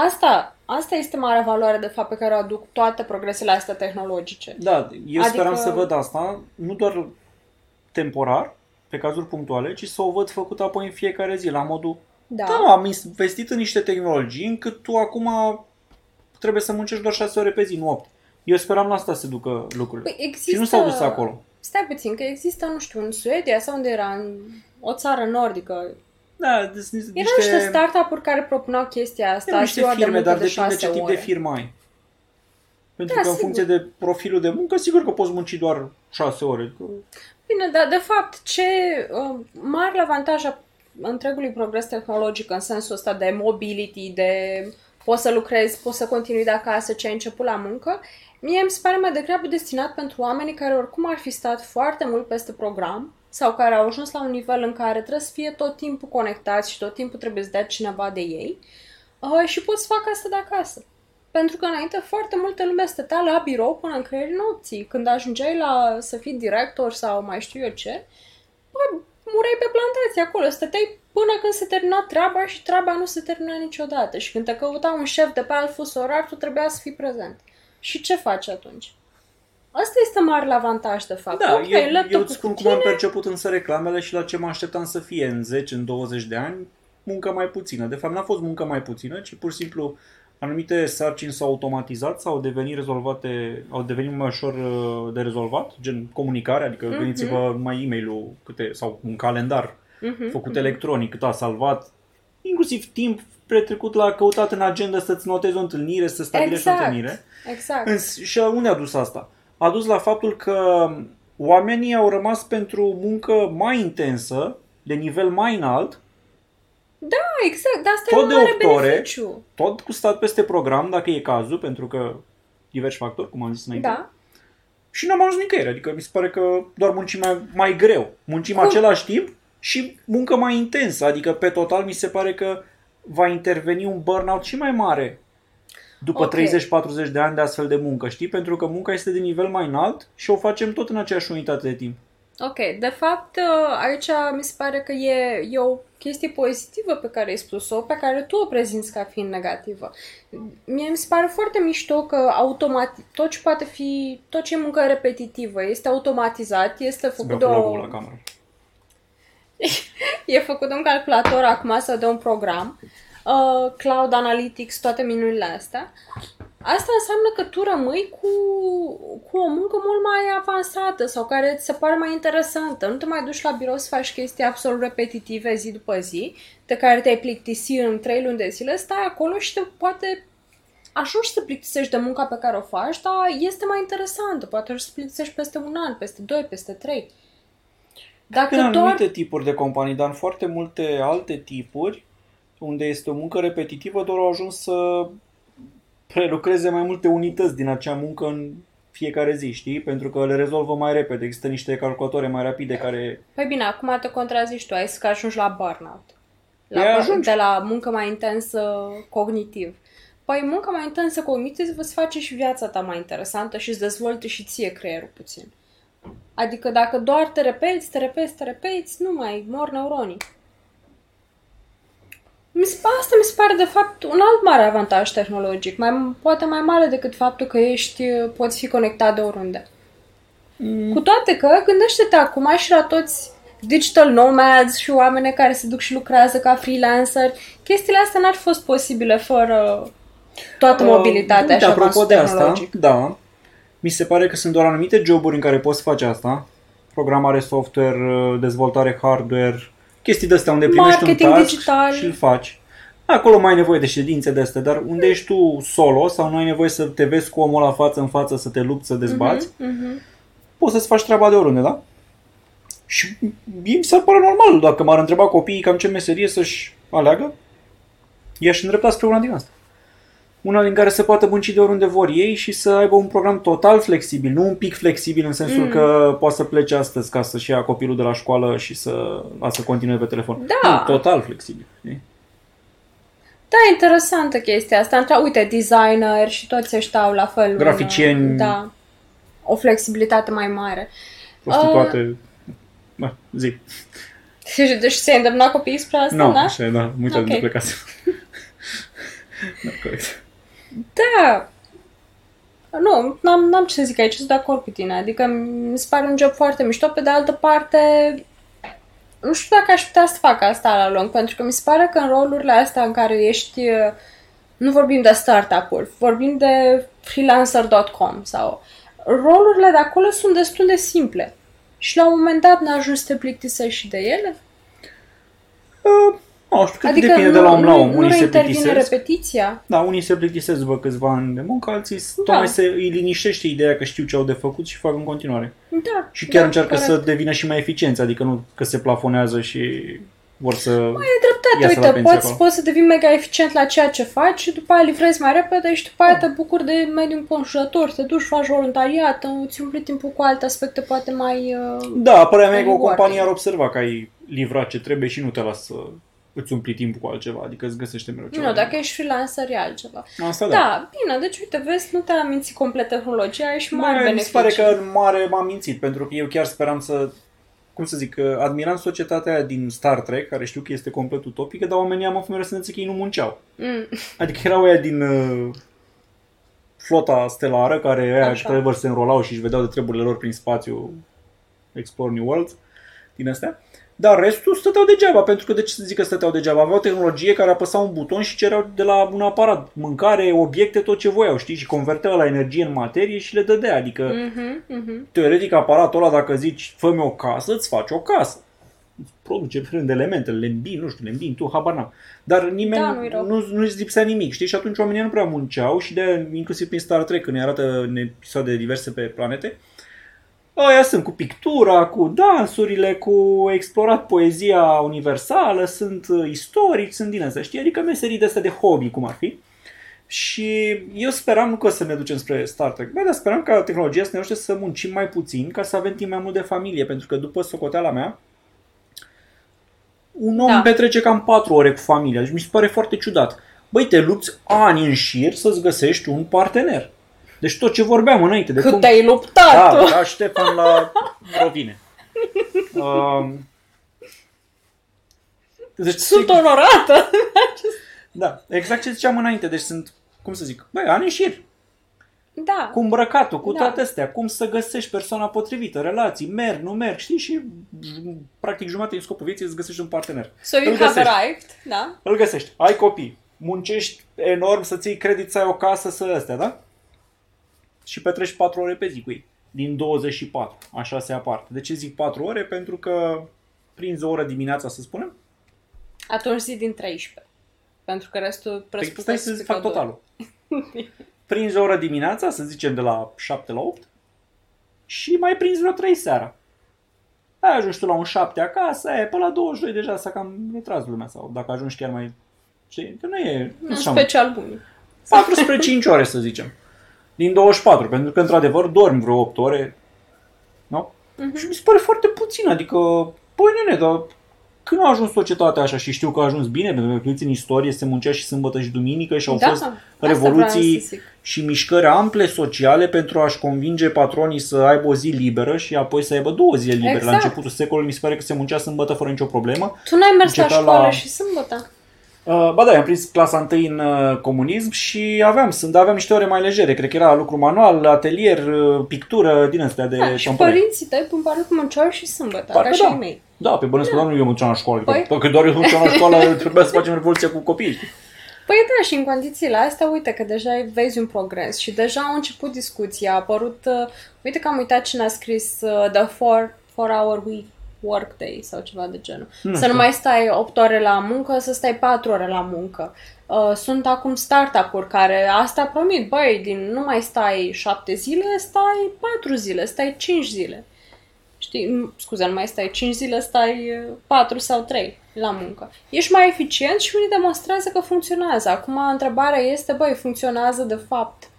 Speaker 2: Asta, asta este marea valoare de fapt pe care o aduc toate progresele astea tehnologice.
Speaker 1: Da, eu
Speaker 2: Adică-
Speaker 1: speram să văd asta, nu doar temporar, pe cazuri punctuale, ci să o văd făcută apoi în fiecare zi, la modul,
Speaker 2: Da.
Speaker 1: da, am investit în niște tehnologii încât tu acum trebuie să muncești doar 6 ore pe zi, nu 8. Eu speram la asta să se ducă lucrurile.
Speaker 2: Păi există...
Speaker 1: Și nu s-au dus acolo.
Speaker 2: Stai puțin, că există, nu știu, în Suedia sau unde era, în o țară nordică.
Speaker 1: Da, deci niște,
Speaker 2: Erau niște startup-uri care propuneau chestia asta,
Speaker 1: erau niște
Speaker 2: ziua de
Speaker 1: firme,
Speaker 2: muncă
Speaker 1: dar
Speaker 2: de
Speaker 1: depinde
Speaker 2: șase
Speaker 1: ce tip
Speaker 2: ore.
Speaker 1: de firmă ai. Pentru
Speaker 2: Da,
Speaker 1: că în
Speaker 2: sigur.
Speaker 1: funcție de profilul de muncă, sigur că poți munci doar 6 ore. Că-
Speaker 2: Bine, dar de fapt, ce uh, mare avantaj a întregului progres tehnologic în sensul ăsta de mobility, de poți să lucrezi, poți să continui de acasă ce ai început la muncă, mie îmi se pare mai degrabă destinat pentru oamenii care oricum ar fi stat foarte mult peste program sau care au ajuns la un nivel în care trebuie să fie tot timpul conectați și tot timpul trebuie să dea cineva de ei uh, și pot să fac asta de acasă. Pentru că înainte foarte multă lume stătea la birou până în creierii nopții. Când ajungeai la să fii director sau mai știu eu ce, bă, mureai pe plantație acolo. Stăteai până când se termina treaba și treaba nu se termina niciodată. Și când te căuta un șef de pe alt fus orar, tu trebuia să fii prezent. Și ce faci atunci? Asta este marele avantaj, de fapt.
Speaker 1: Da,
Speaker 2: Ok,
Speaker 1: eu, eu
Speaker 2: laptopul
Speaker 1: îți spun
Speaker 2: cu
Speaker 1: cum am
Speaker 2: tine,
Speaker 1: perceput însă reclamele și la ce mă așteptam să fie în 10, în 20 de ani, muncă mai puțină. De fapt, n-a fost muncă mai puțină, ci pur și simplu anumite sarcini s-au automatizat sau au devenit rezolvate, au devenit mai ușor uh, de rezolvat, gen comunicare, adică
Speaker 2: Mhm.
Speaker 1: gândiți-vă mai e-mail-ul câte, sau un calendar
Speaker 2: Mhm,
Speaker 1: făcut
Speaker 2: mhm.
Speaker 1: electronic, cât a salvat, inclusiv timp petrecut la căutat în agenda să-ți notezi o întâlnire, să stabilești
Speaker 2: Exact.
Speaker 1: o întâlnire.
Speaker 2: Exact.
Speaker 1: În, și unde a dus asta? A dus la faptul că oamenii au rămas pentru muncă mai intensă, de nivel mai înalt,
Speaker 2: Da, exact. Dar asta
Speaker 1: Tot
Speaker 2: e un
Speaker 1: de
Speaker 2: mare
Speaker 1: opt ore.
Speaker 2: beneficiu.
Speaker 1: tot cu stat peste program, dacă e cazul, pentru că diversi factori, cum am zis înainte.
Speaker 2: Da.
Speaker 1: Și n-am ajuns nicăieri, adică mi se pare că doar muncim mai, mai greu. Muncim
Speaker 2: Cum?
Speaker 1: același timp și muncă mai intensă, adică pe total mi se pare că va interveni un burnout și mai mare după
Speaker 2: Ok.
Speaker 1: 30-40 de ani de astfel de muncă, știi? Pentru că munca este de nivel mai înalt și o facem tot în aceeași unitate de timp.
Speaker 2: Ok, de fapt, uh, aici mi se pare că e, e o chestie pozitivă pe care ai spus-o, pe care tu o prezinți ca fiind negativă. Mie mi se pare foarte mișto că automat, tot ce poate fi, tot ce e muncă repetitivă este automatizat, este
Speaker 1: Să
Speaker 2: făcut
Speaker 1: beau
Speaker 2: de
Speaker 1: cu
Speaker 2: o,
Speaker 1: logo la cameră.
Speaker 2: e făcut de un calculator acum sau de un program, uh, cloud analytics, toate minunile astea. Asta înseamnă că tu rămâi cu, cu o muncă mult mai avansată sau care ți se pare mai interesantă. Nu te mai duci la birou să faci chestii absolut repetitive zi după zi, de care te-ai plictisi în trei luni de zile, stai acolo și te poate ajungi să plictisești de munca pe care o faci, dar este mai interesantă. Poate ajungi să plictisești peste un an, peste doi, peste trei. Dacă
Speaker 1: În
Speaker 2: doar...
Speaker 1: anumite tipuri de companii, dar în foarte multe alte tipuri, unde este o muncă repetitivă, doar au ajuns să prelucreze mai multe unități din acea muncă în fiecare zi, știi? Pentru că le rezolvă mai repede. Există niște calculatoare mai rapide care...
Speaker 2: Păi bine, acum te contrazici tu, ai zis că ajungi la burnout. La,
Speaker 1: Păi
Speaker 2: bur-
Speaker 1: ajungi.
Speaker 2: de la muncă mai intensă cognitiv. Păi munca mai intensă cognitiv îți face și viața ta mai interesantă și îți dezvoltă și ție creierul puțin. Adică dacă doar te repeți, te repeți, te repeți, nu mai mor neuronii. Mi se, asta mi se pare, de fapt, un alt mare avantaj tehnologic, mai, poate mai mare decât faptul că ești, poți fi conectat de oriunde. Cu toate că, gândește-te acum și la toți digital nomads și oameni care se duc și lucrează ca freelancer. Chestiile astea n-ar fi fost posibile fără toată mobilitatea
Speaker 1: uh,
Speaker 2: și
Speaker 1: apropo de asta,
Speaker 2: tehnologic.
Speaker 1: da, mi se pare că sunt doar anumite joburi în care poți face asta. Programare software, uh, dezvoltare hardware, chestii de astea unde primești
Speaker 2: Marketing
Speaker 1: un task
Speaker 2: digital.
Speaker 1: și îl faci. Acolo mai ai nevoie de ședințe de astea, dar unde ești tu solo sau nu ai nevoie să te vezi cu omul la față în față, să te lupți, să dezbați,
Speaker 2: Mhm.
Speaker 1: poți să-ți faci treaba de oriunde, da? Și mie mi s-ar părea normal, dacă m-ar întreba copiii cam ce meserie să-și aleagă, i-aș îndrepta spre una din asta. Una din care se poată munci de oriunde vor ei și să aibă un program total flexibil, nu un pic flexibil în sensul
Speaker 2: Mm.
Speaker 1: că poate să plece astăzi ca să-și ia copilul de la școală și să, să continue pe telefon.
Speaker 2: Da.
Speaker 1: Nu, total flexibil. știi?
Speaker 2: Da, interesantă chestia asta. Între, uite, designer și toți ăștia au la fel. un,
Speaker 1: Graficieni.
Speaker 2: Da. O flexibilitate mai mare.
Speaker 1: Prostituate. Bă, zi.
Speaker 2: Deci, deci se îndemna copiii spre asta,
Speaker 1: Nu,
Speaker 2: da?
Speaker 1: așa, da, am uitat
Speaker 2: Ok.
Speaker 1: de plecați. da, corect.
Speaker 2: Da. Nu, n-am, n-am ce să zic aici, sunt de acord cu tine. Adică mi se pare un job foarte mișto. Pe de altă parte, nu știu dacă aș putea să fac asta la lung, pentru că mi se pare că în rolurile astea în care ești, uh, nu vorbim de startup-uri, vorbim de freelancer.com sau rolurile de acolo sunt destul de simple. Și la un moment dat n ajuns să te plictisești și de ele?
Speaker 1: Uh, nu știu, cred
Speaker 2: adică
Speaker 1: că depinde
Speaker 2: nu,
Speaker 1: de la om la om.
Speaker 2: nu,
Speaker 1: Unii
Speaker 2: nu
Speaker 1: se
Speaker 2: intervine
Speaker 1: plictisesc.
Speaker 2: repetiția?
Speaker 1: Da, unii se plictisesc după câțiva ani de muncă, alții
Speaker 2: Da.
Speaker 1: tocmai se îi liniștește ideea că știu ce au de făcut și fac în continuare.
Speaker 2: Da.
Speaker 1: Și chiar
Speaker 2: da,
Speaker 1: încearcă
Speaker 2: corect.
Speaker 1: să devină și mai eficienți, adică nu că se plafonează și vor să...
Speaker 2: E dreptate,
Speaker 1: iasă la
Speaker 2: uite,
Speaker 1: pensie
Speaker 2: poți,
Speaker 1: acolo.
Speaker 2: poți să devii mega eficient la ceea ce faci și după aia livrezi mai repede și după aia te bucuri de mediul înconjurător, te duci, faci voluntariat, îți umpli timpul cu alte aspecte poate mai... Uh...
Speaker 1: Da, părerea mea e că o
Speaker 2: Rewarding.
Speaker 1: companie ar observa că ai livrat ce trebuie și nu te lasă să îți umpli timpul cu altceva, adică îți găsește mereu ceva.
Speaker 2: Nu, dacă ești freelancer e altceva.
Speaker 1: Asta
Speaker 2: Da.
Speaker 1: da.
Speaker 2: da, bine, deci uite, vezi, nu te-a mințit complet tehnologia, ai și mari
Speaker 1: Mai, mi
Speaker 2: beneficii.
Speaker 1: se pare că în mare m-am mințit, pentru că eu chiar speram să, cum să zic, că admiram societatea aia din Star Trek, care știu că este complet utopică, dar oamenii am avut mereu senzația că ei nu munceau.
Speaker 2: Mm.
Speaker 1: Adică erau aia din uh, flota stelară, care aia
Speaker 2: Așa.
Speaker 1: care se înrolau și își vedeau de treburile lor prin spațiu Explore New Worlds, din astea. Dar restul stăteau degeaba, pentru că de ce să zic că stăteau degeaba? Aveau tehnologie care apăsau un buton și cereau de la un aparat mâncare, obiecte, tot ce voiau, știi? Și converteau la energie în materie și le dădea. Adică,
Speaker 2: Mhm, mhm.
Speaker 1: teoretic, aparatul ăla, dacă zici, fă-mi o casă, îți faci o casă. Îți produce rând de elemente, le îmbini, nu știu, le îmbini tu, habar n-am. Dar nimeni
Speaker 2: Da, nu-i rău.
Speaker 1: nu, nu-ți lipsea nimic, știi? Și atunci oamenii nu prea munceau și de inclusiv prin Star Trek, când ne arată în episoade diverse pe planete, Aia sunt cu pictura, cu dansurile, cu explorat poezia universală, sunt uh, istorici, sunt din astea, știi? Adică meserii de astea de hobby, cum ar fi. Și eu speram nu că să ne ducem spre Star Trek, bă, dar speram ca tehnologia să ne ajute să muncim mai puțin ca să avem timp mai mult de familie, pentru că după socoteala mea, un om
Speaker 2: Da.
Speaker 1: petrece cam 4 ore cu familia, deci mi se pare foarte ciudat. Băi, te lupți ani în șir să-ți găsești un partener. Deci tot ce vorbeam înainte de
Speaker 2: Cât
Speaker 1: cum...
Speaker 2: te-ai luptat
Speaker 1: Da,
Speaker 2: tu!
Speaker 1: da, Ștefan la Rovine. Um, deci,
Speaker 2: Sunt onorată!
Speaker 1: Da, exact ce ziceam înainte. Deci sunt, cum să zic, băi, ani în șir.
Speaker 2: Da.
Speaker 1: Cu îmbrăcatul, cu
Speaker 2: Da.
Speaker 1: toate astea. Cum să găsești persoana potrivită, relații, merg, nu merg, știi? Și practic jumătate din scopul vieții îți găsești un partener.
Speaker 2: So you
Speaker 1: Îl
Speaker 2: have
Speaker 1: găsești.
Speaker 2: arrived, da?
Speaker 1: Îl găsești, ai copii, muncești enorm să-ți iei credit, să ai o casă, să astea, da? Și petreci 4 ore pe zi cu ei. Din 24, așa se aparte. De ce zic 4 ore? Pentru că prinzi o oră dimineața, să spunem,
Speaker 2: Atunci zi din 13. Pentru că restul
Speaker 1: Păi
Speaker 2: presupune
Speaker 1: stai
Speaker 2: să
Speaker 1: să
Speaker 2: fie
Speaker 1: fac
Speaker 2: ca două.
Speaker 1: totalul. Prinzi o oră dimineața, să zicem de la 7 la 8 și mai prinzi vreo 3 seara. Ai ajungi tu la un 7 acasă, e, pe la 22 deja s-a cam retras lumea sau dacă ajungi chiar mai... Știi? Că nu e... Nu
Speaker 2: În
Speaker 1: așa mult.
Speaker 2: special bunii.
Speaker 1: 4 spre 5 ore, să zicem. Din 24, pentru că, într-adevăr, dormi vreo 8 ore. Nu?
Speaker 2: Mhm.
Speaker 1: Și mi se pare foarte puțin, adică, păi nene, dar când a ajuns societatea așa și știu că a ajuns bine, pentru că uiți în istorie se muncea și sâmbătă și duminică și au
Speaker 2: Da,
Speaker 1: fost
Speaker 2: asta
Speaker 1: revoluții
Speaker 2: vreau să zic.
Speaker 1: și mișcări ample sociale pentru a-și convinge patronii să aibă o zi liberă și apoi să aibă două zile libere. La
Speaker 2: Exact.
Speaker 1: începutul secolului mi se pare că se muncea sâmbătă fără nicio problemă.
Speaker 2: Tu n-ai mers la
Speaker 1: Începea
Speaker 2: școală
Speaker 1: la-
Speaker 2: și sâmbătă.
Speaker 1: Uh, ba da, am prins clasa întâi în uh, comunism și aveam, sunt, aveam niște ore mai legere. Cred că era lucru manual, atelier, uh, pictură, din astea de
Speaker 2: Da, și
Speaker 1: tampone.
Speaker 2: părinții tăi probabil că munceau și sâmbătă,
Speaker 1: Parcă
Speaker 2: ca și
Speaker 1: da.
Speaker 2: ai mei.
Speaker 1: Da, pe bănesc că doar nu eu munceam la școală.
Speaker 2: Păi?
Speaker 1: Păi? Că doar eu munceam la școală, trebuia să facem revoluția cu copiii. știi?
Speaker 2: Păi da, și în condițiile astea, uite că deja vezi un progres și deja au început discuția, a apărut, uh, uite că am uitat cine a scris uh, The 4, 4 Hour Week Workday sau ceva de genul.
Speaker 1: Nu
Speaker 2: să
Speaker 1: știu.
Speaker 2: nu mai stai 8 ore la muncă, să stai 4 ore la muncă. Uh, sunt acum startup-uri care asta promit, băi, din nu mai stai 7 zile, stai 4 zile, stai 5 zile. Știi, nu- scuze, nu mai stai 5 zile, stai 4 sau 3 la muncă. Ești mai eficient și unii demonstrează că funcționează. Acum, întrebarea este, băi, funcționează de fapt.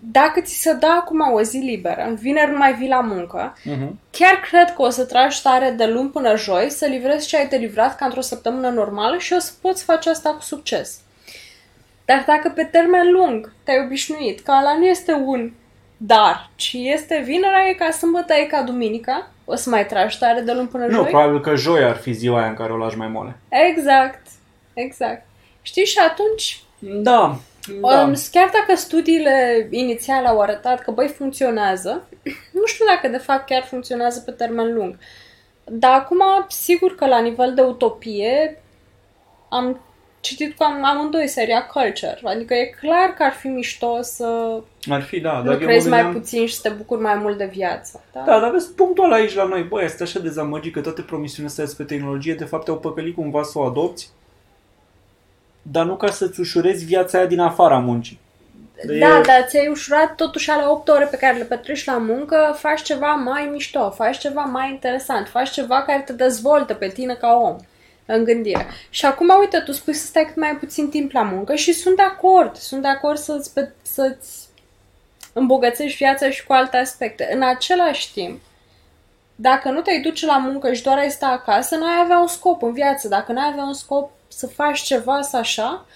Speaker 2: Dacă ți se dă acum o zi liberă, în vineri nu mai vii la muncă,
Speaker 1: Mhm.
Speaker 2: chiar cred că o să tragi tare de luni până joi să livrezi ce ai de livrat ca într-o săptămână normală și o să poți face asta cu succes. Dar dacă pe termen lung te-ai obișnuit că ăla nu este un dar, ci este vinerea e ca sâmbătă e ca duminica, o să mai tragi tare de luni până
Speaker 1: Nu,
Speaker 2: joi?
Speaker 1: probabil că joi ar fi ziua aia în care o lași mai mole.
Speaker 2: Exact, exact. Știi, și atunci,
Speaker 1: Da. Da.
Speaker 2: um, chiar dacă studiile inițiale au arătat că, băi, funcționează, nu știu dacă de fapt chiar funcționează pe termen lung. Dar acum, sigur că la nivel de utopie, am citit cu am, amândoi seria Culture. Adică e clar că ar fi mișto să
Speaker 1: Ar fi, da. Dar eu
Speaker 2: lucrezi
Speaker 1: mă
Speaker 2: mai
Speaker 1: gândeam-
Speaker 2: puțin și să te bucuri mai mult de viață. Da?
Speaker 1: Da, dar vezi, punctul ăla aici la noi, băi, este așa dezamăgit că toate promisiunile astea despre tehnologie, de fapt, au păcălit cumva să o adopți, dar nu ca să-ți ușurezi viața aia din afara muncii. De-
Speaker 2: Da, dar ți-ai ușurat totuși alea 8 ore pe care le petreci la muncă, faci ceva mai mișto, faci ceva mai interesant, faci ceva care te dezvoltă pe tine ca om în gândire. Și acum, uite, tu spui să stai cât mai puțin timp la muncă și sunt de acord, sunt de acord să-ți, pe- să-ți îmbogățești viața și cu alte aspecte. În același timp, dacă nu te duce la muncă și doar ai sta acasă, n-ai avea un scop în viață. Dacă n-ai avea un scop să faci ceva, să așa,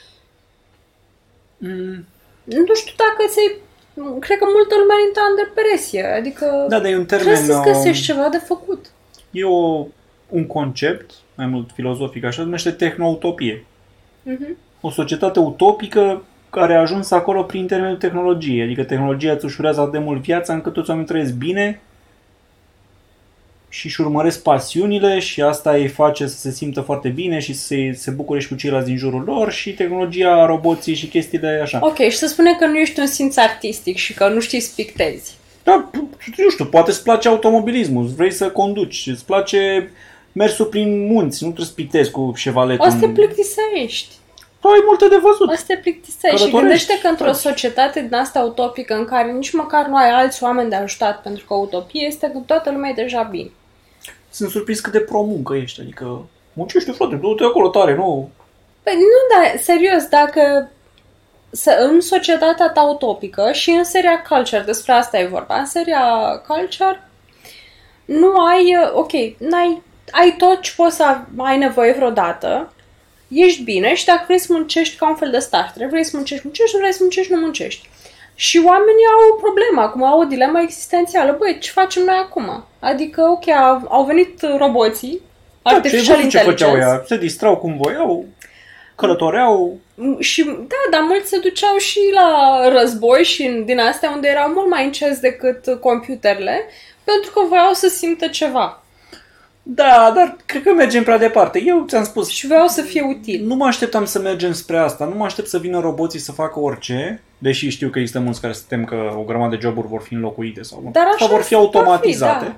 Speaker 1: Mm,
Speaker 2: nu știu dacă ți Cred că multă lume ar intra în depresie. Adică
Speaker 1: da, dar e un
Speaker 2: trebuie
Speaker 1: termen...
Speaker 2: să-ți
Speaker 1: uh,
Speaker 2: găsești ceva de făcut.
Speaker 1: E o, un concept, mai mult filozofic așa, numește tehnoutopie.
Speaker 2: Mhm.
Speaker 1: O societate utopică care a ajuns acolo prin intermediul tehnologiei. Adică tehnologia îți ușurează atât de mult viața încât toți oamenii trăiesc bine și își urmăresc pasiunile și asta îi face să se simtă foarte bine și să se, se bucure și cu ceilalți din jurul lor și tehnologia, roboții și chestiile așa.
Speaker 2: Ok, și să spunem că nu ești un simț artistic și că nu știi să pictezi.
Speaker 1: Da, nu știu, poate îți place automobilismul, vrei să conduci, îți place mersul prin munți, nu trebuie să pictezi cu șevaletul.
Speaker 2: O să te plictisești.
Speaker 1: Da, ai multe de văzut.
Speaker 2: O să te plictisești. Și
Speaker 1: Călătorești,
Speaker 2: gândește că într-o
Speaker 1: faci.
Speaker 2: societate din asta utopică în care nici măcar nu ai alți oameni de ajutat, pentru că utopie este că toată lumea e deja bine.
Speaker 1: Sunt surprins cât de pro-muncă ești, adică muncește, frate, du-te acolo tare, nu?
Speaker 2: Păi nu, dar serios, dacă să, în societatea ta utopică și în seria Culture, despre asta e vorba, în seria Culture nu ai, uh, ok, n-ai, ai tot ce poți să ai nevoie vreodată, ești bine și dacă vrei să muncești ca un fel de starter, vrei să muncești, muncești, nu vrei să muncești, nu muncești. Și oamenii au o problemă acum, au o dilemă existențială. Băi, ce facem noi acum? Adică, ok, au, au venit roboții,
Speaker 1: Da, ce
Speaker 2: artificial
Speaker 1: ce făceau
Speaker 2: intelligence.
Speaker 1: ea? Se distrau cum voiau, călătoreau.
Speaker 2: Și da, dar mulți se duceau și la război și în- din astea unde erau mult mai înceți decât computerele, pentru că voiau să simtă ceva
Speaker 1: Da, dar cred că mergem prea departe. Eu ți-am spus,
Speaker 2: și voiau să fie util.
Speaker 1: nu mă așteptam să mergem spre asta, nu mă aștept să vină roboții să facă orice, deși știu că există mulți care se tem că o grămadă de joburi vor fi înlocuite sau,
Speaker 2: Dar așa
Speaker 1: sau vor fi
Speaker 2: va fi,
Speaker 1: automatizate.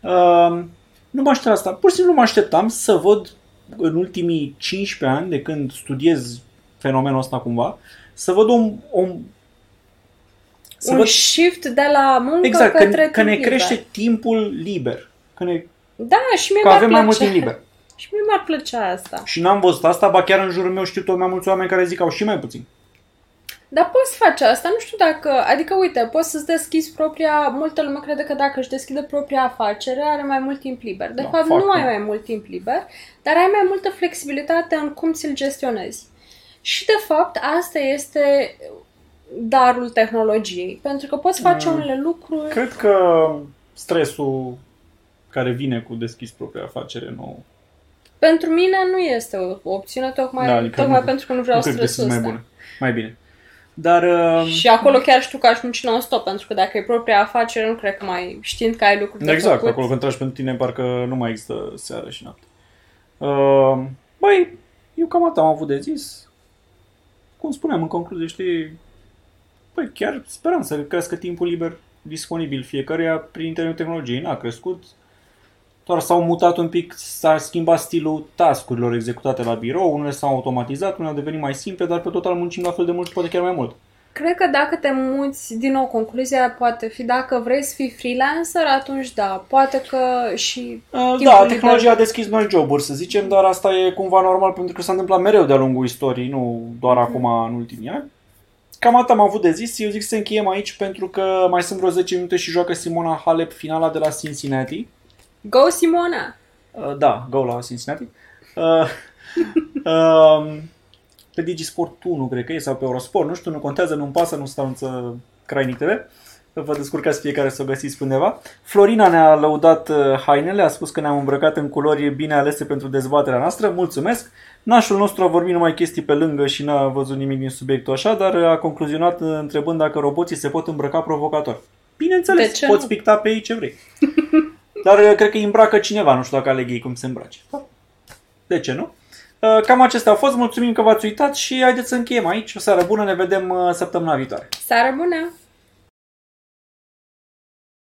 Speaker 1: Uh, nu mă aștept asta. Pur și simplu nu mă așteptam să văd în ultimii 15 ani, de când studiez fenomenul ăsta cumva, să văd un, un să
Speaker 2: Un
Speaker 1: văd
Speaker 2: shift de la muncă
Speaker 1: exact,
Speaker 2: către
Speaker 1: că, că ne
Speaker 2: timp liber.
Speaker 1: crește timpul liber. Că, ne,
Speaker 2: Da, și mie
Speaker 1: că
Speaker 2: mi-ar
Speaker 1: avem mai mult
Speaker 2: plăcea.
Speaker 1: timp liber.
Speaker 2: Și mie mi-ar plăcea asta.
Speaker 1: Și n-am văzut asta, ba chiar în jurul meu știu tot mai mulți oameni care zic că au și mai puțin.
Speaker 2: Dar poți face asta, nu știu dacă... Adică, uite, poți să-ți deschizi propria... Multă lume crede că dacă își deschide propria afacere, are mai mult timp liber. De
Speaker 1: Da,
Speaker 2: fapt,
Speaker 1: fac,
Speaker 2: nu ai
Speaker 1: da.
Speaker 2: mai mult timp liber, dar ai mai multă flexibilitate în cum ți-l gestionezi. Și, de fapt, asta este darul tehnologiei. Pentru că poți face
Speaker 1: Mm.
Speaker 2: unele lucruri...
Speaker 1: Cred că stresul care vine cu deschis propria afacere nu,
Speaker 2: Pentru mine nu este o opțiune, tocmai,
Speaker 1: Da, adică
Speaker 2: tocmai
Speaker 1: nu-
Speaker 2: pentru că nu vreau
Speaker 1: nu cred că
Speaker 2: stresul
Speaker 1: sunt mai
Speaker 2: ăsta.
Speaker 1: bune. Mai bine. Dar uh,
Speaker 2: Și acolo chiar știu că aș munci non-stop, pentru că dacă e propria afacere, nu cred că mai știind că ai lucruri de
Speaker 1: exact,
Speaker 2: făcut.
Speaker 1: acolo când tragi pentru tine parcă nu mai există seară și noapte. Uh, băi, eu cam atât am avut de zis. cum spuneam în concluzie, știi, păi chiar sperăm să crească timpul liber disponibil fiecăruia prin intermediul tehnologiei. N-a crescut, doar s-au mutat un pic, s-a schimbat stilul tascurilor executate la birou, unele s-au automatizat, unele au devenit mai simple, dar pe total muncim la fel de mult și poate chiar mai mult.
Speaker 2: Cred că dacă te muți, din nou, concluzia poate fi dacă vrei să fii freelancer, atunci da, poate că și...
Speaker 1: Uh, da, tehnologia a deschis noi joburi, să zicem, dar asta e cumva normal pentru că s-a întâmplat mereu de-a lungul istoriei, nu doar mm-hmm. acum în ultimii ani. Cam atât am avut de zis, eu zic să încheiem aici pentru că mai sunt vreo 10 minute și joacă Simona Halep finala de la Cincinnati.
Speaker 2: Go Simona!
Speaker 1: Uh, da, go la Cincinnati. Uh, uh, pe Digisport 1, cred că e, sau pe Eurosport, nu știu, nu contează, nu-mi pasă, nu stau în Crainic TV. Vă descurcați fiecare să o găsiți undeva. Florina ne-a lăudat uh, hainele, a spus că ne-am îmbrăcat în culori bine alese pentru dezbaterea noastră. Mulțumesc! Nașul nostru a vorbit numai chestii pe lângă și n-a văzut nimic din subiectul așa, dar a concluzionat uh, întrebând dacă roboții se pot îmbrăca provocator. Bineînțeles, poți nu? picta pe ei ce vrei. Dar uh, cred că îi îmbracă cineva, nu știu dacă aleg ei cum se îmbrace. De ce nu? Uh, cam acestea au fost. Mulțumim că v-ați uitat și haideți să încheiem aici. O seară bună, ne vedem uh, săptămâna viitoare.
Speaker 2: Seară bună!